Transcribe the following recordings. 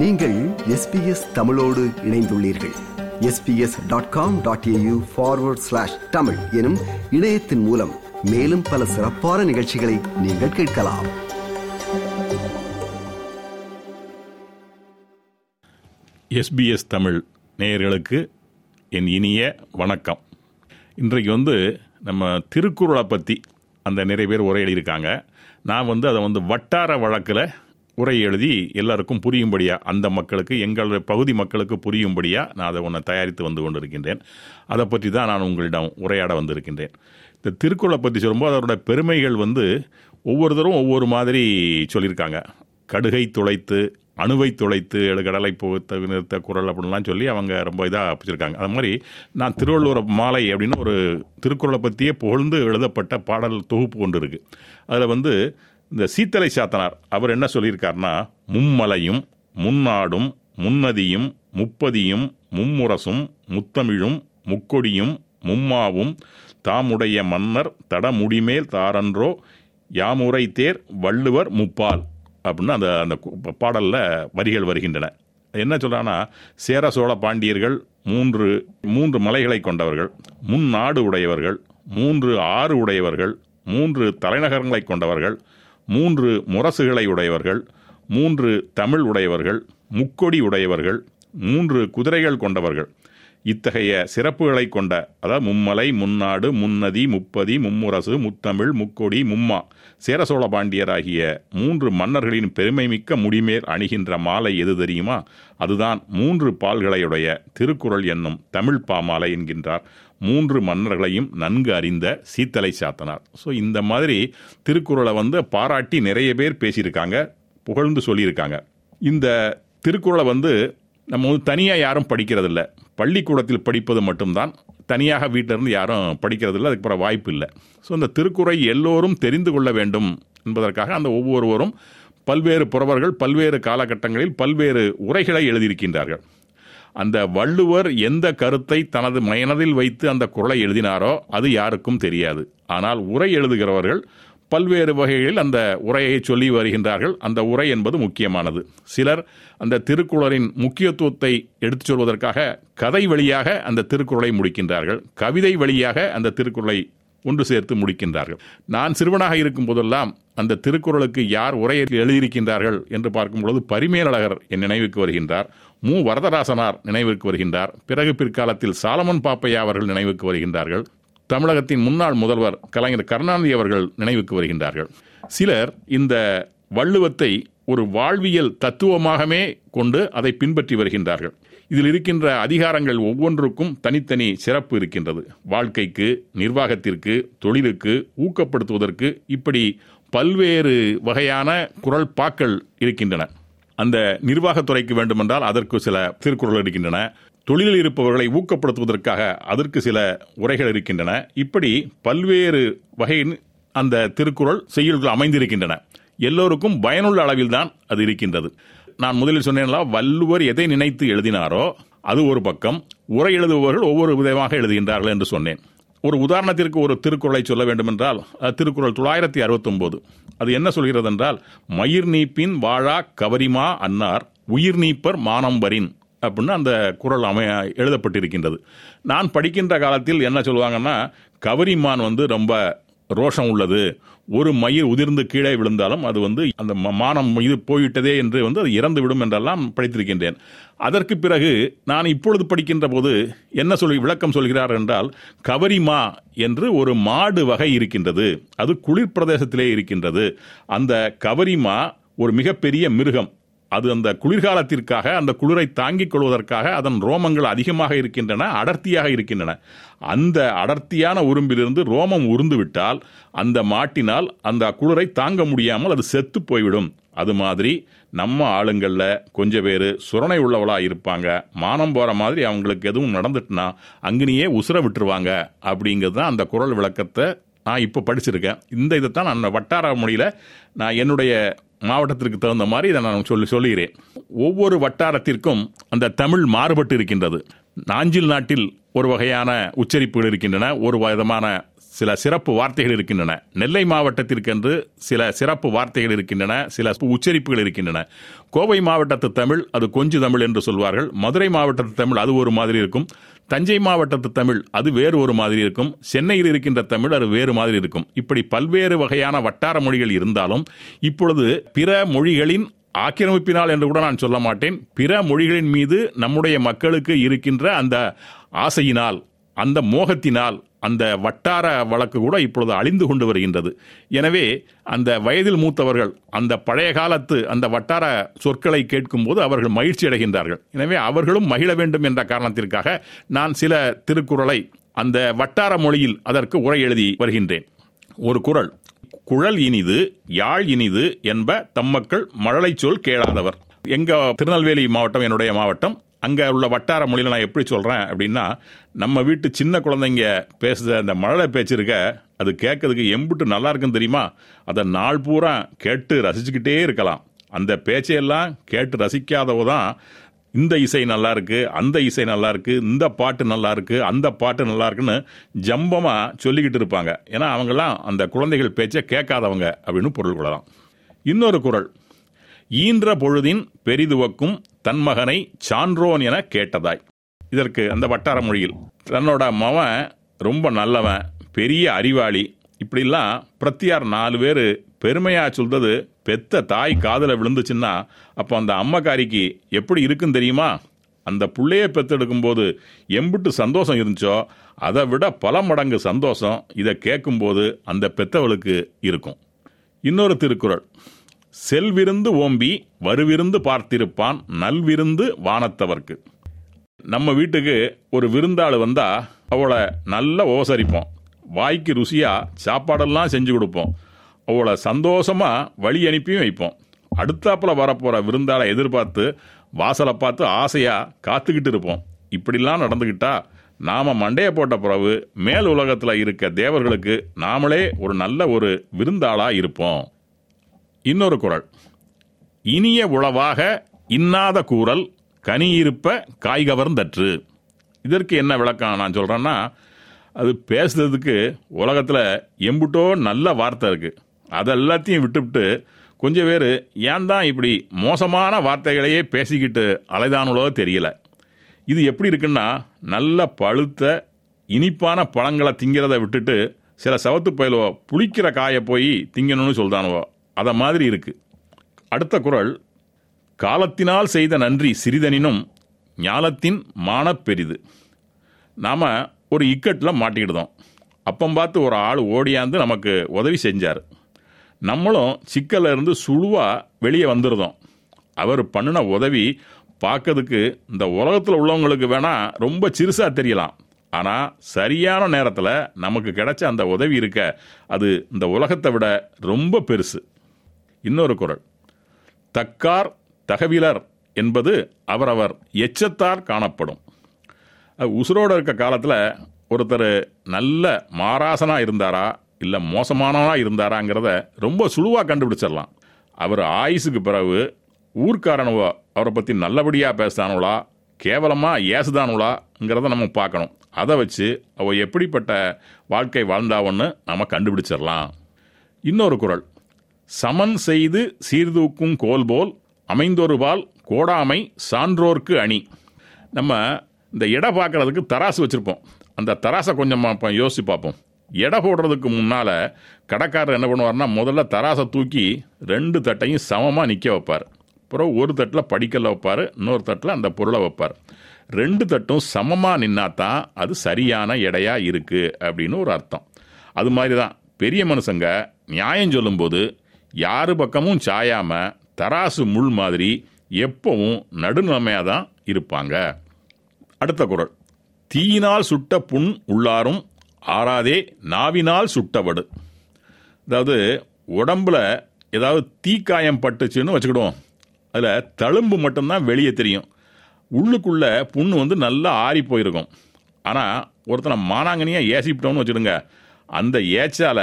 நீங்கள் எஸ்பிஎஸ் தமிழோடு இணைந்துள்ளீர்கள். SBS dot com dot AU forward slash Tamil எனும் இணையத்தின் மூலம் மேலும் பல சிறப்பான நிகழ்ச்சிகளை நீங்கள் கேட்கலாம். எஸ்பிஎஸ் தமிழ் நேயர்களுக்கு என் இனிய வணக்கம். இன்றைக்கு வந்து நம்ம திருக்குறளை பற்றி அந்த நிறைய பேர் உரை இருக்காங்க நான் வந்து அதை வந்து வட்டார வழக்கில் உரை எழுதி எல்லாருக்கும் புரியும்படியாக அந்த மக்களுக்கு எங்கள் பகுதி மக்களுக்கு புரியும்படியாக நான் அதை ஒன்று தயாரித்து வந்து கொண்டிருக்கின்றேன். அதை பற்றி தான் நான் உங்களிடம் உரையாட வந்திருக்கின்றேன். இந்த திருக்குறளை பற்றி சொல்லும்போது அதோட பெருமைகள் வந்து ஒவ்வொருத்தரும் ஒவ்வொரு மாதிரி சொல்லியிருக்காங்க. கடுகை துளைத்து அணுவை துளைத்து எழுகடலை புகுத்த நிறுத்த குரல் அப்படின்லாம் சொல்லி அவங்க ரொம்ப இதாக பிடிச்சிருக்காங்க அது மாதிரி நான் திருவள்ளுவர் மாலை அப்படின்னு ஒரு திருக்குறளை பற்றியே புகழ்ந்து எழுதப்பட்ட பாடல் தொகுப்பு கொண்டு இருக்குது அதில் வந்து இந்த சீத்தலை சாத்தனார் அவர் என்ன சொல்லியிருக்காருன்னா மும்மலையும் முன்னாடும் முன்னதியும் முப்பதியும் மும்முரசும் முத்தமிழும் முக்கொடியும் மும்மாவும் தாமுடைய மன்னர் தடமுடிமேல் தாரன்றோ யாமுரை தேர் வள்ளுவர் முப்பால். அப்படின்னு அந்த அந்த பாடலில் வரிகள் வருகின்றன. என்ன சொல்கிறான்னா சேர சோழ பாண்டியர்கள் மூன்று மூன்று மலைகளை கொண்டவர்கள் முன்னாடு உடையவர்கள் மூன்று ஆறு உடையவர்கள் மூன்று தலைநகரங்களை கொண்டவர்கள் மூன்று முரசுகளை உடையவர்கள் மூன்று தமிழ் உடையவர்கள் முக்கொடி உடையவர்கள் மூன்று குதிரைகள் கொண்டவர்கள். இத்தகைய சிறப்புகளை கொண்ட அதாவது மும்மலை முன்னாடு முன்னதி முப்பதி மும்முரசு முத்தமிழ் முக்கொடி மும்மா சேர சோழ பாண்டியராகிய மூன்று மன்னர்களின் பெருமைமிக்க முடிமேல் அணிகின்ற மாலை எது தெரியுமா? அதுதான் மூன்று பால்களையுடைய திருக்குறள் என்னும் தமிழ் பாமாலை என்கின்றார். மூன்று மன்னர்களையும் நன்கு அறிந்த சீத்தலை சாத்தனார். ஸோ இந்த மாதிரி திருக்குறளை வந்து பாராட்டி நிறைய பேர் பேசியிருக்காங்க புகழ்ந்து சொல்லியிருக்காங்க. இந்த திருக்குறளை வந்து நம்ம வந்து தனியாக யாரும் படிக்கிறதில்ல. பள்ளிக்கூடத்தில் படிப்பது மட்டும்தான். தனியாக வீட்டிலிருந்து யாரும் படிக்கிறதில்ல. அதுக்கு வாய்ப்பு இல்லை. ஸோ இந்த திருக்குறை எல்லோரும் தெரிந்து கொள்ள வேண்டும் என்பதற்காக அந்த ஒவ்வொருவரும் பல்வேறு புறவர்கள் பல்வேறு காலகட்டங்களில் பல்வேறு உரைகளை எழுதியிருக்கின்றார்கள். அந்த வள்ளுவர் எந்த கருத்தை தனது மனதில் வைத்து அந்த குரலை எழுதினாரோ அது யாருக்கும் தெரியாது. ஆனால் உரை எழுதுகிறவர்கள் பல்வேறு வகைகளில் அந்த உரையை சொல்லி வருகின்றார்கள். அந்த உரை என்பது முக்கியமானது. சிலர் அந்த திருக்குறளின் முக்கியத்துவத்தை எடுத்துச் சொல்வதற்காக கதை வழியாக அந்த திருக்குறளை முடிக்கின்றார்கள். கவிதை வழியாக அந்த திருக்குறளை ஒன்று சேர்த்து முடிக்கின்றார்கள். நான் சிறுவனாக இருக்கும் போதெல்லாம் அந்த திருக்குறளுக்கு யார் உரையை எழுதியிருக்கின்றார்கள் என்று பார்க்கும் பொழுது பரிமேலழகர் என் நினைவுக்கு வருகின்றார். மு. வரதராசனார் நினைவுக்கு வருகின்றார். பிறகு பிற்காலத்தில் சாலமன் பாப்பையா அவர்கள் நினைவுக்கு வருகின்றார்கள். தமிழகத்தின் முன்னாள் முதல்வர் கலைஞர் கருணாநிதி அவர்கள் நினைவுக்கு வருகின்றார்கள். சிலர் இந்த வள்ளுவத்தை ஒரு வாழ்வியல் தத்துவமாகவே கொண்டு அதை பின்பற்றி வருகின்றார்கள். இதில் இருக்கின்ற அதிகாரங்கள் ஒவ்வொன்றுக்கும் தனித்தனி சிறப்பு இருக்கின்றது. வாழ்க்கைக்கு நிர்வாகத்திற்கு தொழிலுக்கு ஊக்கப்படுத்துவதற்கு இப்படி பல்வேறு வகையான குரல் பாக்கள் இருக்கின்றன. அந்த நிர்வாகத்துறைக்கு வேண்டுமென்றால் அதற்கு சில திருக்குறள் இருக்கின்றன. தொழிலில் இருப்பவர்களை ஊக்கப்படுத்துவதற்காக அதற்கு சில உரைகள் இருக்கின்றன. இப்படி பல்வேறு வகையின் அந்த திருக்குறள் செய்யுள்கள் அமைந்திருக்கின்றன. எல்லோருக்கும் பயனுள்ள அளவில்தான் அது இருக்கின்றது. நான் முதலில் சொன்னேன்னா வள்ளுவர் எதை நினைத்து எழுதினாரோ அது ஒரு பக்கம் உரை எழுதுபவர்கள் ஒவ்வொரு விதமாக எழுதுகின்றார்கள் என்று சொன்னேன். ஒரு உதாரணத்திற்கு ஒரு திருக்குறளை சொல்ல வேண்டுமென்றால் திருக்குறள் தொள்ளாயிரத்தி அறுபத்தொன்பது அது என்ன சொல்கிறது என்றால் மயிர் நீப்பின் வாழா கவரிமா அன்னார் உயிர் நீப்பர் மானம்பரின். அப்படின்னு அந்த குரல் அமைய எழுதப்பட்டிருக்கின்றது. நான் படிக்கின்ற காலத்தில் என்ன சொல்லுவாங்கன்னா கவரிமான் வந்து ரொம்ப ரோஷம் உள்ளது. ஒரு மயிர் உதிர்ந்து கீழே விழுந்தாலும் அது வந்து அந்த மானம் இது போய்விட்டதே என்று வந்து அது இறந்து விடும் என்றெல்லாம் படித்திருக்கின்றேன். அதற்கு பிறகு நான் இப்பொழுது படிக்கின்ற போது என்ன சொல்லி விளக்கம் சொல்கிறார் என்றால் கவரிமா என்று ஒரு மாடு வகை இருக்கின்றது. அது குளிர் பிரதேசத்திலே இருக்கின்றது. அந்த கவரிமா ஒரு மிகப்பெரிய மிருகம். அது அந்த குளிர்காலத்திற்காக அந்த குளிரை தாங்கிக் கொள்வதற்காக அதன் ரோமங்கள் அதிகமாக இருக்கின்றன அடர்த்தியாக இருக்கின்றன. அந்த அடர்த்தியான உரும்பிலிருந்து ரோமம் உருந்துவிட்டால் அந்த மாட்டினால் அந்த குளிரை தாங்க முடியாமல் அது செத்து போய்விடும். அது மாதிரி நம்ம ஆளுங்களில் கொஞ்சம் பேர் சுரணை உள்ளவளாக இருப்பாங்க. மானம் போகிற மாதிரி அவங்களுக்கு எதுவும் நடந்துட்டுனா அங்கனையே உசுர விட்டுருவாங்க. அப்படிங்கிறது தான் அந்த குரல் விளக்கத்தை நான் இப்போ படிச்சிருக்கேன். இந்த இதைத்தான் நான் வட்டார மொழியில் நான் என்னுடைய மாவட்டத்திற்கு தகுந்த மாதிரி இதை நான் சொல்லி சொல்லுகிறேன். ஒவ்வொரு வட்டாரத்திற்கும் அந்த தமிழ் மாறுபட்டு இருக்கின்றது. நாஞ்சில் நாட்டில் ஒரு வகையான உச்சரிப்புகள் இருக்கின்றன ஒரு விதமான சில சிறப்பு வார்த்தைகள் இருக்கின்றன. நெல்லை மாவட்டத்திற்கென்று சில சிறப்பு வார்த்தைகள் இருக்கின்றன சில உச்சரிப்புகள் இருக்கின்றன. கோவை மாவட்டத்து தமிழ் அது கொஞ்சு தமிழ் என்று சொல்வார்கள். மதுரை மாவட்டத்து தமிழ் அது ஒரு மாதிரி இருக்கும். தஞ்சை மாவட்டத்து தமிழ் அது வேறு ஒரு மாதிரி இருக்கும். சென்னையில் இருக்கின்ற தமிழ் அது வேறு மாதிரி இருக்கும். இப்படி பல்வேறு வகையான வட்டார மொழிகள் இருந்தாலும் இப்பொழுது பிற மொழிகளின் ஆக்கிரமிப்பினால் என்று கூட நான் சொல்ல மாட்டேன். பிற மொழிகளின் மீது நம்முடைய மக்களுக்கு இருக்கின்ற அந்த ஆசையினால் அந்த மோகத்தினால் அந்த வட்டார வழக்கு கூட இப்பொழுது அழிந்து கொண்டு வருகின்றது. எனவே அந்த வயதில் மூத்தவர்கள் அந்த பழைய காலத்து அந்த வட்டார சொற்களை கேட்கும்போது அவர்கள் மகிழ்ச்சி அடைகின்றார்கள். எனவே அவர்களும் மகிழ வேண்டும் என்ற காரணத்திற்காக நான் சில திருக்குறளை அந்த வட்டார மொழியில் அதற்கு உரை எழுதி வருகின்றேன். ஒரு குறள் குழல் இனிது யாழ் இனிது என்ப தம்மக்கள் மழலை சொல் கேளாதவர். எங்க திருநெல்வேலி மாவட்டம் என்னுடைய மாவட்டம் அங்கே உள்ள வட்டார மொழியில் நான் எப்படி சொல்கிறேன் அப்படின்னா நம்ம வீட்டு சின்ன குழந்தைங்க பேசுகிற அந்த மழலை பேச்சு இருக்க அது கேட்கறதுக்கு எம்புட்டு நல்லா இருக்குன்னு தெரியுமா? அதை நாள் பூரா கேட்டு ரசிச்சுக்கிட்டே இருக்கலாம். அந்த பேச்சையெல்லாம் கேட்டு ரசிக்காதவ தான் இந்த இசை நல்லா இருக்கு அந்த இசை நல்லா இருக்கு இந்த பாட்டு நல்லா இருக்கு அந்த பாட்டு நல்லா இருக்குன்னு ஜம்பமாக சொல்லிக்கிட்டு இருப்பாங்க. ஏன்னா அவங்கெல்லாம் அந்த குழந்தைகள் பேச்சை கேட்காதவங்க அப்படின்னு பொருள் கொள்ளலாம். இன்னொரு குறள் ஈன்ற பொழுதின் பெரிதுவக்கும் தன் மகனை சான்றோன் என கேட்டதாய். இதற்கு அந்த வட்டார மொழியில் தன்னோட மவன் ரொம்ப நல்லவன் பெரிய அறிவாளி இப்படிலாம் பிரத்தியார் நாலு பேர் பெருமையா சொல்றது பெத்த தாய் காதல விழுந்துச்சுன்னா அப்போ அந்த அம்மக்காரிக்கு எப்படி இருக்குன்னு தெரியுமா? அந்த பிள்ளைய பெத்தெடுக்கும் போது எம்பிட்டு சந்தோஷம் இருந்துச்சோ அதை விட பல மடங்கு சந்தோஷம் இதை கேட்கும்போது அந்த பெத்தவளுக்கு இருக்கும். இன்னொரு திருக்குறள். செல்விருந்து ஓம்பி வருவிருந்து பார்த்திருப்பான் நல்விருந்து வானத்தவர்க்கு. நம்ம வீட்டுக்கு ஒரு விருந்தாள் வந்தா அவளை நல்லா ஓசரிப்போம் வாய்க்கு ருசியா சாப்பாடெல்லாம் செஞ்சு கொடுப்போம். அவளை சந்தோஷமா வழி அனுப்பியும் வைப்போம். அடுத்தாப்புல வரப்போற விருந்தாளை எதிர்பார்த்து வாசலை பார்த்து ஆசையா காத்துக்கிட்டு இருப்போம். இப்படிலாம் நடந்துக்கிட்டா நாம மண்டைய போட்ட பிறகு மேல் உலகத்துல இருக்க தேவர்களுக்கு நாமளே ஒரு நல்ல ஒரு விருந்தாளா இருப்போம். இன்னொரு குறள் இனிய உளவாக இன்னாத கூறல் கனியிருப்ப காய்கவர்ந்தற்று. இதற்கு என்ன விளக்கம் நான் சொல்கிறேன்னா அது பேசுறதுக்கு உலகத்தில் எம்புட்டோ நல்ல வார்த்தை இருக்குது அதெல்லாத்தையும் விட்டுவிட்டு கொஞ்சம் பேர் ஏன் தான் இப்படி மோசமான வார்த்தைகளையே பேசிக்கிட்டு அலைதானுலோ தெரியல. இது எப்படி இருக்குன்னா நல்ல பழுத்த இனிப்பான பழங்களை திங்கிறத விட்டுட்டு சில சவத்து பயிலுவோ புளிக்கிற காயை போய் திங்கணும்னு சொல்தானுவோ அதை மாதிரி இருக்கு. அடுத்த குரல் காலத்தினால் செய்த நன்றி சிறிதனினும் ஞாலத்தின் மான பெரிது. நாம் ஒரு இக்கட்டில் மாட்டிக்கிடுதோம் அப்பம் பார்த்து ஒரு ஆள் ஓடியாந்து நமக்கு உதவி செஞ்சார். நம்மளும் சிக்கலில் இருந்து சுழுவாக வெளியே வந்துருந்தோம் அவர் பண்ணின உதவி பார்க்கறதுக்கு இந்த உலகத்தில் உள்ளவங்களுக்கு வேணால் ரொம்ப சிறுசாக தெரியலாம். ஆனால் சரியான நேரத்தில் நமக்கு கிடைச்ச அந்த உதவி இருக்க அது இந்த உலகத்தை விட ரொம்ப பெருசு. இன்னொரு குறள் தக்கார் தகவிலர் என்பது அவரவர் எச்சத்தார் காணப்படும். உசுரோடு இருக்க காலத்தில் ஒருத்தர் நல்ல மாராசனாக இருந்தாரா இல்லை மோசமானவனாக இருந்தாராங்கிறத ரொம்ப சுழுவாக கண்டுபிடிச்சிடலாம். அவர் ஆயுசுக்கு பிறகு ஊர்க்காரனவோ அவரை பற்றி நல்லபடியாக பேசுதானுவளா கேவலமாக ஏசுதானுவளாங்கிறத நம்ம பார்க்கணும். அதை வச்சு அவள் எப்படிப்பட்ட வாழ்க்கை வாழ்ந்தாவன்னு நம்ம கண்டுபிடிச்சிடலாம். இன்னொரு குறள் சமன் செய்து சீர்தூக்கும் கோல்போல் அமைந்தொருபால் கோடாமை சான்றோர்க்கு அணி. நம்ம இந்த எடை பார்க்கறதுக்கு தராசு வச்சுருப்போம். அந்த தராசை கொஞ்சம் பார்ப்போம் யோசிச்சு பார்ப்போம். எடை போடுறதுக்கு முன்னால் கடைக்காரர் என்ன பண்ணுவார்னா முதல்ல தராசை தூக்கி ரெண்டு தட்டையும் சமமாக நிற்க வைப்பார். அப்புறம் ஒரு தட்டில் படிக்கல வைப்பார் இன்னொரு தட்டில் அந்த பொருளை வைப்பார். ரெண்டு தட்டும் சமமாக நின்னா தான் அது சரியான எடையாக இருக்குது அப்படின்னு ஒரு அர்த்தம். அது மாதிரி தான் பெரிய மனுஷங்க நியாயம் சொல்லும்போது யாரு பக்கமும் சாயாம தராசு முள் மாதிரி எப்பவும் நடுநிலைமையாக தான் இருப்பாங்க. அடுத்த குரல். தீயினால் சுட்ட புண் உள்ளாரும் ஆறாதே நாவினால் சுட்டவடு. அதாவது உடம்புல ஏதாவது தீக்காயம் பட்டுச்சுன்னு வச்சுக்கிடுவோம். அதில் தழும்பு மட்டும்தான் வெளியே தெரியும். உள்ளுக்குள்ள புண்ணு வந்து நல்லா ஆறி போயிருக்கும். ஆனால் ஒருத்தனை மானாங்கனியாக ஏசிப்பிட்டோம்னு வச்சுடுங்க. அந்த ஏச்சால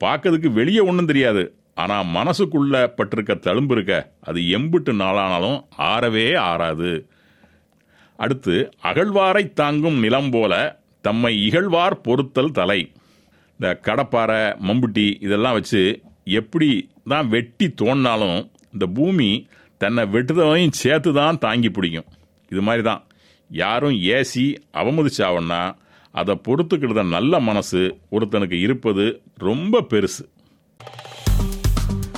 பார்க்கறதுக்கு வெளியே ஒன்றும் தெரியாது. ஆனால் மனசுக்குள்ள பட்டிருக்க தழும்பு இருக்க அது எம்புட்டு நாளானாலும் ஆறவே ஆறாது. அடுத்து அகழ்வாரை தாங்கும் நிலம் போல தம்மை இகழ்வார் பொறுத்தல் தலை. இந்த கடப்பாறை மம்புட்டி இதெல்லாம் வச்சு எப்படி தான் வெட்டி தோணினாலும் இந்த பூமி தன்னை வெட்டுதலையும் சேர்த்து தான் தாங்கி பிடிக்கும். இது மாதிரி தான். யாரும் ஏசி அவமதிச்சாவன்னா அதை பொறுத்துக்கிட்ட நல்ல மனசு ஒருத்தனுக்கு இருப்பது ரொம்ப பெருசு.